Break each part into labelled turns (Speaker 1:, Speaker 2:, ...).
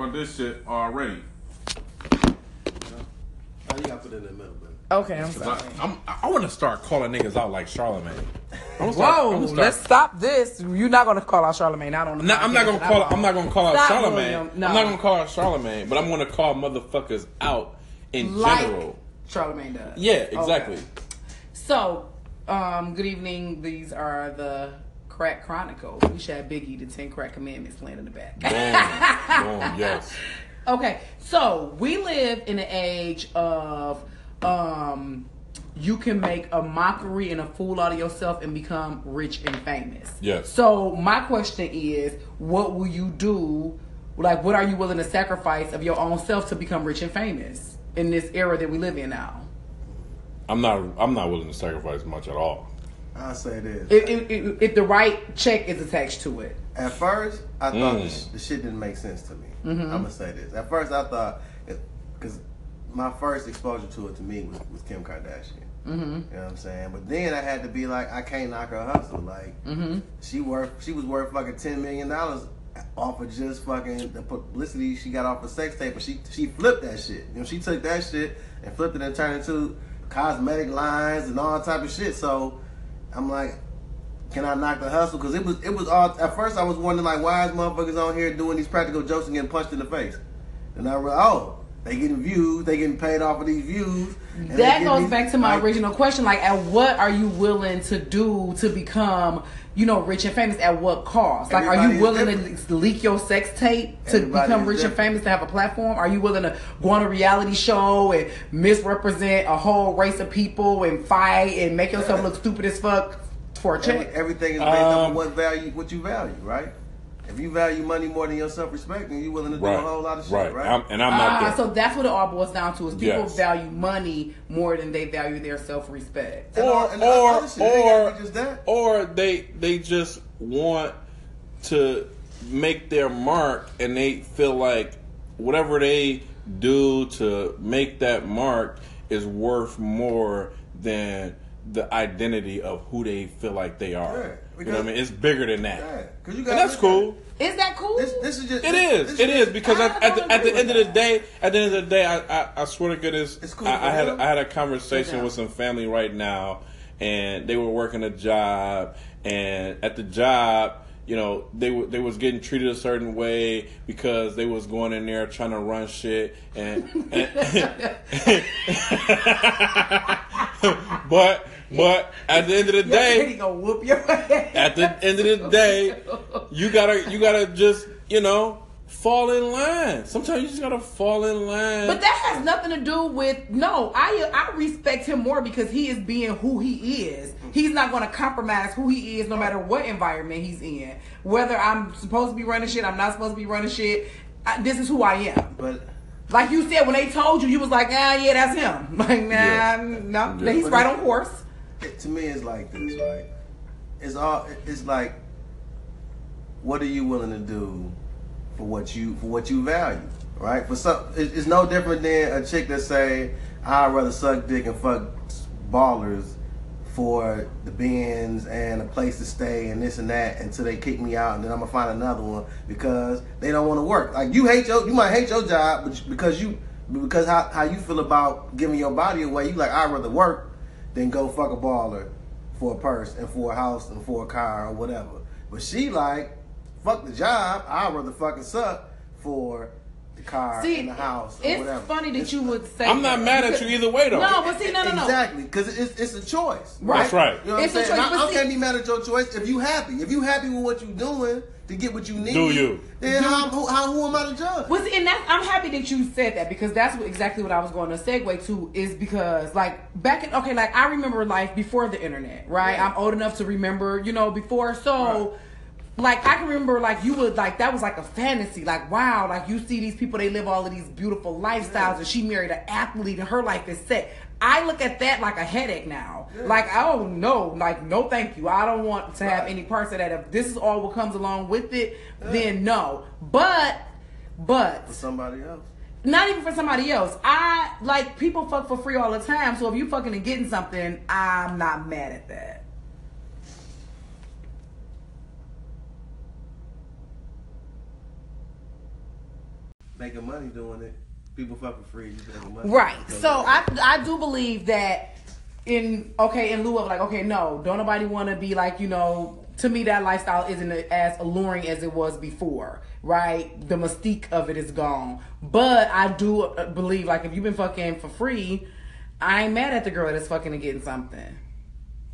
Speaker 1: about this shit already.
Speaker 2: You gotta put it in the middle, baby.
Speaker 3: Okay, I'm
Speaker 1: 'Cause
Speaker 3: sorry.
Speaker 1: I, I'm, I want to start calling niggas out like Charlamagne. I wanna start- I
Speaker 3: Whoa,
Speaker 1: wanna start-
Speaker 3: let's stop this. You're not gonna call out Charlamagne. I don't.
Speaker 1: No, I'm not gonna call. I'm not gonna call out
Speaker 3: Stop,
Speaker 1: Charlamagne.
Speaker 3: William. No.
Speaker 1: I'm not gonna call out Charlamagne, but I'm gonna call motherfuckers out in
Speaker 3: like
Speaker 1: general.
Speaker 3: Charlamagne does.
Speaker 1: Yeah, exactly.
Speaker 3: Okay. So, um, good evening. These are the Crack Chronicles. We should have Biggie, the Ten Crack Commandments playing in the back.
Speaker 1: Boom, boom, yes.
Speaker 3: Okay, so we live in an age of um you can make a mockery and a fool out of yourself and become rich and famous.
Speaker 1: Yes.
Speaker 3: So my question is, what will you do? Like, what are you willing to sacrifice of your own self to become rich and famous in this era that we live in now?
Speaker 1: I'm not. I'm not willing to sacrifice much at all.
Speaker 2: I'll say this.
Speaker 3: If, if, if, if the right check is attached to it.
Speaker 2: At first, I thought
Speaker 1: Mm.
Speaker 2: the, the shit didn't make sense to me.
Speaker 3: Mm-hmm.
Speaker 2: I'm gonna say this. At first, I thought because my first exposure to it to me was, was Kim Kardashian.
Speaker 3: Mm-hmm.
Speaker 2: You know what I'm saying? But then I had to be like, I can't knock her hustle. Like
Speaker 3: Mm-hmm.
Speaker 2: she worth, she was worth fucking ten million dollars off of just fucking the publicity she got off of sex tape. But she she flipped that shit. You know, she took that shit and flipped it and turned it into cosmetic lines and all type of shit. So I'm like, can I knock the hustle? Because it was it was all at first I was wondering like why is motherfuckers on here doing these practical jokes and getting punched in the face? And I realized oh they getting views, they getting paid off of these views.
Speaker 3: That goes
Speaker 2: these-
Speaker 3: back to my
Speaker 2: like,
Speaker 3: original question. Like, at what are you willing to do to become, you know, rich and famous? At what cost? Like, are you willing
Speaker 2: different.
Speaker 3: to leak your sex tape to
Speaker 2: Everybody
Speaker 3: become
Speaker 2: is
Speaker 3: rich and famous to have a platform? Are you willing to go on a reality show and misrepresent a whole race of people and fight and make yourself look stupid as fuck for a
Speaker 2: Every-
Speaker 3: check?
Speaker 2: everything is based off
Speaker 1: Um,
Speaker 2: of what value what you value, right? If you value money more than your self respect, then you're willing to do
Speaker 1: Right.
Speaker 2: a whole lot of shit,
Speaker 1: right.
Speaker 2: right?
Speaker 1: I'm, and I'm not
Speaker 3: Ah,
Speaker 1: there.
Speaker 3: so that's what it all boils down to: is people
Speaker 1: Yes.
Speaker 3: value money more than they value their self-respect.
Speaker 2: And
Speaker 1: or
Speaker 2: all- and
Speaker 1: or
Speaker 2: other shit, it ain't gotta
Speaker 1: or
Speaker 2: be just that.
Speaker 1: or they they just want to make their mark and they feel like whatever they do to make that mark is worth more than the identity of who they feel like they are.
Speaker 2: Yeah,
Speaker 1: you know what I mean? It's bigger than that.
Speaker 2: Yeah, 'cause you
Speaker 1: and
Speaker 2: gotta
Speaker 1: that's cool.
Speaker 3: Is that cool?
Speaker 2: This, this is just
Speaker 1: It
Speaker 2: this-
Speaker 1: is.
Speaker 2: this
Speaker 1: It is because
Speaker 3: I
Speaker 1: at, at, the, at the
Speaker 3: agree
Speaker 1: end of the day, at the end of the day, I I, I swear to goodness,
Speaker 2: It's cool
Speaker 1: I, I had. I had a conversation
Speaker 3: down.
Speaker 1: with some family right now, and they were working a job, and at the job, you know, they were they was getting treated a certain way because they was going in there trying to run shit, and, and but but at the end of the
Speaker 3: Your
Speaker 1: day,
Speaker 3: daddy gonna whoop your ass.
Speaker 1: at the end of the day, you gotta you gotta just you know fall in line. Sometimes you just gotta fall in line.
Speaker 3: But that has nothing to do with no. I I respect him more because he is being who he is. He's not going to compromise who he is, no matter what environment he's in. Whether I'm supposed to be running shit, I'm not supposed to be running shit. I, this is who I am.
Speaker 2: But
Speaker 3: Like you said, when they told you, you was like, ah, yeah, that's him. Like, nah,
Speaker 1: Yeah.
Speaker 3: no,
Speaker 1: Yeah.
Speaker 3: he's right on course.
Speaker 2: It, to me, it's like this, right? It's all. It's like, what are you willing to do for what you for what you value, right? For some, it's no different than a chick that say, "I'd rather suck dick and fuck ballers for the bins and a place to stay and this and that until they kick me out, and then I'm gonna find another one because they don't want to work." Like you hate your, you might hate your job, but because you because how how you feel about giving your body away, you like I'd rather work than go fuck a baller for a purse and for a house and for a car or whatever. But she like, fuck the job. I'd rather fucking suck for the car
Speaker 3: See,
Speaker 2: and the house or
Speaker 3: it's
Speaker 2: whatever.
Speaker 3: funny that
Speaker 2: It's-
Speaker 3: you would say.
Speaker 1: I'm not
Speaker 3: that.
Speaker 1: mad at you either way though.
Speaker 3: No, but see, no, no, no.
Speaker 2: Exactly, because it's it's a choice.
Speaker 3: Right.
Speaker 1: That's right.
Speaker 2: You know what
Speaker 3: It's
Speaker 2: I'm
Speaker 3: a
Speaker 2: saying?
Speaker 3: choice,
Speaker 2: I, I can't be mad at your choice if you happy. If you happy with what you're doing to get what you need,
Speaker 1: Do you?
Speaker 2: Then how, who, how who am I to judge?
Speaker 3: Was and that I'm happy that you said that because that's what, exactly what I was going to segue to is because like back in okay like I remember life before the internet right
Speaker 2: Yeah.
Speaker 3: I'm old enough to remember you know before so like I can remember like you would like that was like a fantasy like wow like you see these people they live all of these beautiful lifestyles
Speaker 2: Yeah.
Speaker 3: and she married an athlete and her life is set I look at that like a headache now
Speaker 2: Yeah.
Speaker 3: like oh no like no thank you I don't want to have
Speaker 2: Right.
Speaker 3: any parts of that if this is all what comes along with it then no but but
Speaker 2: For somebody else.
Speaker 3: not even for somebody else. I like people fuck for free all the time. So if you fucking and getting something, I'm not mad at that.
Speaker 2: making money doing it. People fuck for free. You.
Speaker 3: Right.
Speaker 2: So,
Speaker 3: So I I do believe that in okay in lieu of like okay no don't nobody want to be like you know to me that lifestyle isn't as alluring as it was before right the mystique of it is gone but I do uh, believe like if you've been fucking for free I ain't mad at the girl that's fucking and getting something.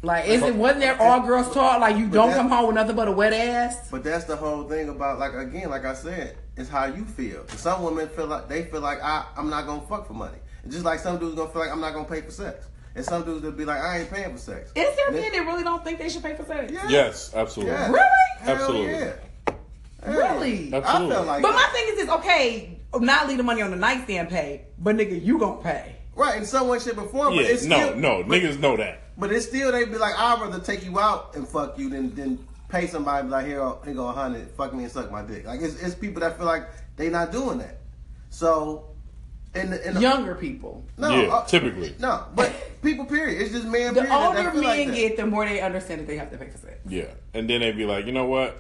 Speaker 3: Like, is it wasn't there all girls talk? Like, you don't come home with nothing but a wet ass.
Speaker 2: But that's the whole thing about like again, like I said, it's how you feel. Some women feel like they feel like I, I'm not gonna fuck for money. It's just like some dudes gonna feel like I'm not gonna pay for sex. And some dudes will be like, I ain't paying for sex.
Speaker 3: Is there
Speaker 2: And
Speaker 3: men that really don't think they should pay for sex?
Speaker 2: Yeah.
Speaker 1: Yes, absolutely.
Speaker 2: Yeah.
Speaker 3: Really?
Speaker 2: Hell
Speaker 1: Absolutely.
Speaker 2: Yeah. Hell
Speaker 3: Really?
Speaker 2: yeah. I
Speaker 1: Absolutely.
Speaker 2: felt like
Speaker 3: But my thing is this: okay, not leave the money on the nightstand, pay, but nigga, you gonna pay.
Speaker 2: right in some way, shape, or form. but it's
Speaker 1: no,
Speaker 2: still,
Speaker 1: no,
Speaker 2: but,
Speaker 1: niggas know that.
Speaker 2: But it's still they'd be like, I'd rather take you out and fuck you than than pay somebody be like here, here go a hundred, fuck me and suck my dick. Like it's, it's people that feel like they not doing that. So, in the, in the
Speaker 3: Younger people.
Speaker 2: no,
Speaker 1: Yeah,
Speaker 2: uh,
Speaker 1: typically.
Speaker 2: no, but people period. It's just man.
Speaker 3: The
Speaker 2: period, that- that
Speaker 3: older
Speaker 2: feel like
Speaker 3: men get, the more they understand that they have to pay for sex.
Speaker 1: Yeah, and then they'd be like, you know what?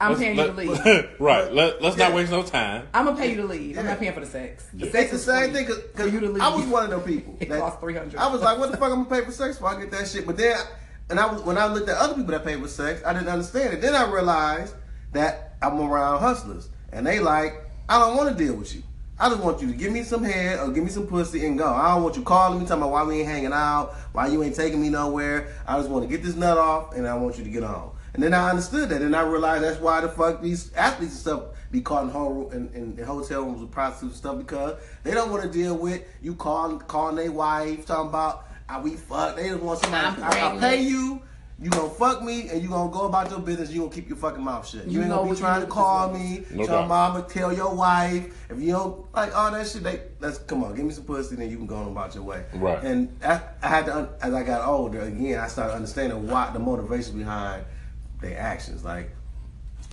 Speaker 3: I'm
Speaker 1: Let's-
Speaker 3: paying you to leave.
Speaker 1: right. Let, let's not waste no time.
Speaker 3: I'm gonna pay you to leave. I'm not paying for the sex. The
Speaker 1: Yeah.
Speaker 3: sex
Speaker 2: It's the same
Speaker 3: free
Speaker 2: thing
Speaker 3: for you to
Speaker 2: because
Speaker 3: leave.
Speaker 2: I was one of them people.
Speaker 3: It
Speaker 2: that-
Speaker 3: costs 300.
Speaker 2: I was like, what the fuck I'm gonna pay for sex for? I get that shit. But then, and I when I looked at other people that paid for sex, I didn't understand it. Then I realized that I'm around hustlers, and they like, I don't want to deal with you. I just want you to give me some head or give me some pussy and go. I don't want you calling me talking about why we ain't hanging out, why you ain't taking me nowhere. I just want to get this nut off, and I want you to get on. And then I understood that, and I realized that's why the fuck these athletes and stuff be caught in, ho- in, in, in hotel rooms with prostitutes and stuff because they don't want to deal with you calling calling their wife talking about how we fuck. They just want somebody.
Speaker 3: I'm
Speaker 2: I, I pay you. You gonna fuck me and you gonna go about your business. You gonna keep your fucking mouth shut. You,
Speaker 3: You
Speaker 2: ain't gonna be trying to call me.
Speaker 1: No
Speaker 2: tell mama, tell your wife. If you don't like all that shit, they let's come on, give me some pussy, then you can go on about your way.
Speaker 1: Right.
Speaker 2: And I, I had to as I got older again, I started understanding why the motivation behind their actions. Like,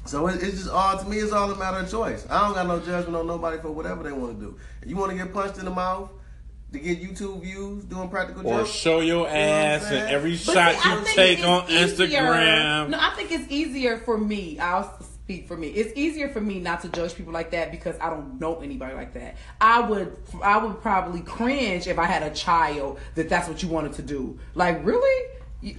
Speaker 2: so it, it's just all to me. It's all a matter of choice. I don't got no judgment on nobody for whatever they want to do. If you want to get punched in the mouth to get YouTube views doing practical
Speaker 1: Or
Speaker 2: jokes,
Speaker 1: show your
Speaker 2: what I'm
Speaker 1: ass and every
Speaker 3: But
Speaker 1: shot
Speaker 3: see,
Speaker 1: you take on
Speaker 3: easier-
Speaker 1: Instagram.
Speaker 3: No, I think it's easier for me. I'll speak for me. It's easier for me not to judge people like that because I don't know anybody like that. I would, I would probably cringe if I had a child that that's what you wanted to do. Like, really?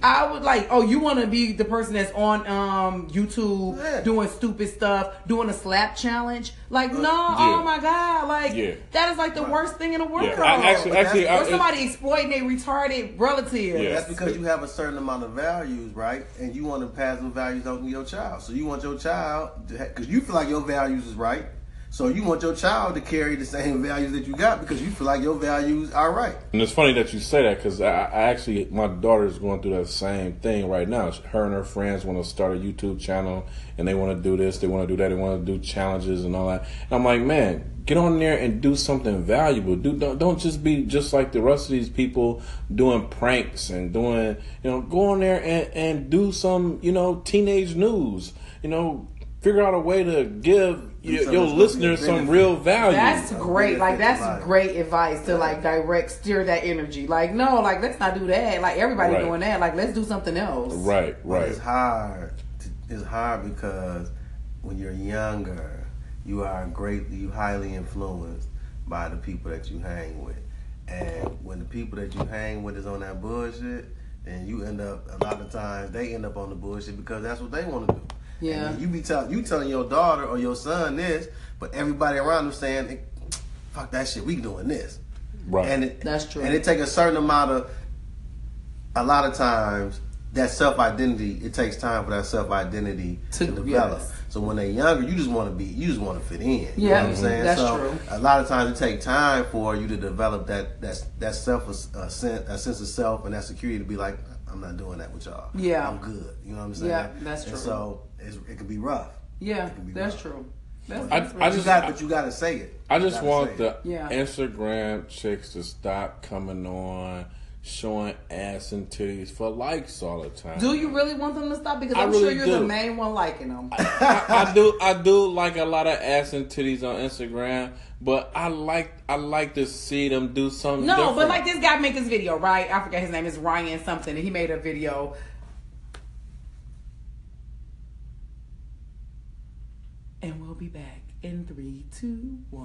Speaker 3: I would like, oh, you want to be the person that's on um YouTube
Speaker 2: Yeah.
Speaker 3: doing stupid stuff, doing a slap challenge? Like, no,
Speaker 1: yeah.
Speaker 3: oh my god, like
Speaker 1: Yeah.
Speaker 3: that is like the worst thing in the world.
Speaker 1: Yeah, I actually, actually,
Speaker 2: that's-
Speaker 1: I,
Speaker 3: or somebody exploiting a retarded relative.
Speaker 1: Yeah.
Speaker 2: That's because you have a certain amount of values, right? And you want to pass those values on to your child. So you want your child, because you feel like your values is right. So you want your child to carry the same values that you got because you feel like your values are right.
Speaker 1: And it's funny that you say that because I, I actually, my daughter is going through that same thing right now. Her and her friends want to start a YouTube channel and they want to do this, they want to do that, they want to do challenges and all that. And I'm like, man, get on there and do something valuable. Do don't, don't just be just like the rest of these people doing pranks and doing, you know, go on there and, and do some, you know, teenage news. You know, figure out a way to give your, your
Speaker 2: that's gonna be a
Speaker 1: listeners some real value.
Speaker 3: That's great. Like that's
Speaker 2: Right.
Speaker 3: great advice to like direct steer that energy. Like no, like let's not do that. Like everybody
Speaker 1: Right.
Speaker 3: doing that. Like let's do something else.
Speaker 1: right,
Speaker 2: But
Speaker 1: right.
Speaker 2: it's hard. To, it's hard because when you're younger, you are greatly, you highly influenced by the people that you hang with. And when the people that you hang with is on that bullshit, then you end up a lot of times they end up on the bullshit because that's what they want to do.
Speaker 3: Yeah.
Speaker 2: And you be telling you telling your daughter or your son this, but everybody around them saying, "Fuck that shit, we doing this."
Speaker 1: Right.
Speaker 2: And it,
Speaker 3: That's true.
Speaker 2: And it take a certain amount of, a lot of times, that self identity. It takes time for that self identity to,
Speaker 3: To-
Speaker 2: develop.
Speaker 3: yes.
Speaker 2: So when they're younger, you just want to be, you just want to fit in. You
Speaker 3: Yeah,
Speaker 2: know what I'm saying?
Speaker 3: that's
Speaker 2: so
Speaker 3: true.
Speaker 2: A lot of times it takes time for you to develop that that that self uh, a sense a sense of self and that security to be like, I'm not doing that with y'all.
Speaker 3: Yeah.
Speaker 2: I'm good. You know what I'm saying?
Speaker 3: Yeah, that's true.
Speaker 2: And so it's, it can be rough.
Speaker 3: Yeah,
Speaker 2: It can be
Speaker 3: that's
Speaker 2: rough.
Speaker 3: true. That's,
Speaker 1: I-
Speaker 3: that's
Speaker 1: I
Speaker 2: But you
Speaker 1: just-
Speaker 2: got, but you got to say it.
Speaker 1: I just want the.
Speaker 3: Yeah.
Speaker 1: Instagram chicks to stop coming on showing ass and titties for likes all the time.
Speaker 3: do you really want them to stop? Because
Speaker 1: I
Speaker 3: I'm
Speaker 1: really
Speaker 3: sure you're
Speaker 1: do.
Speaker 3: the main one liking them.
Speaker 1: I, I do I do like a lot of ass and titties on Instagram, but I like I like to see them do something.
Speaker 3: No,
Speaker 1: different.
Speaker 3: but like this guy made this video, right? I forget his name is Ryan something, and he made a video. And we'll be back in three, two, one.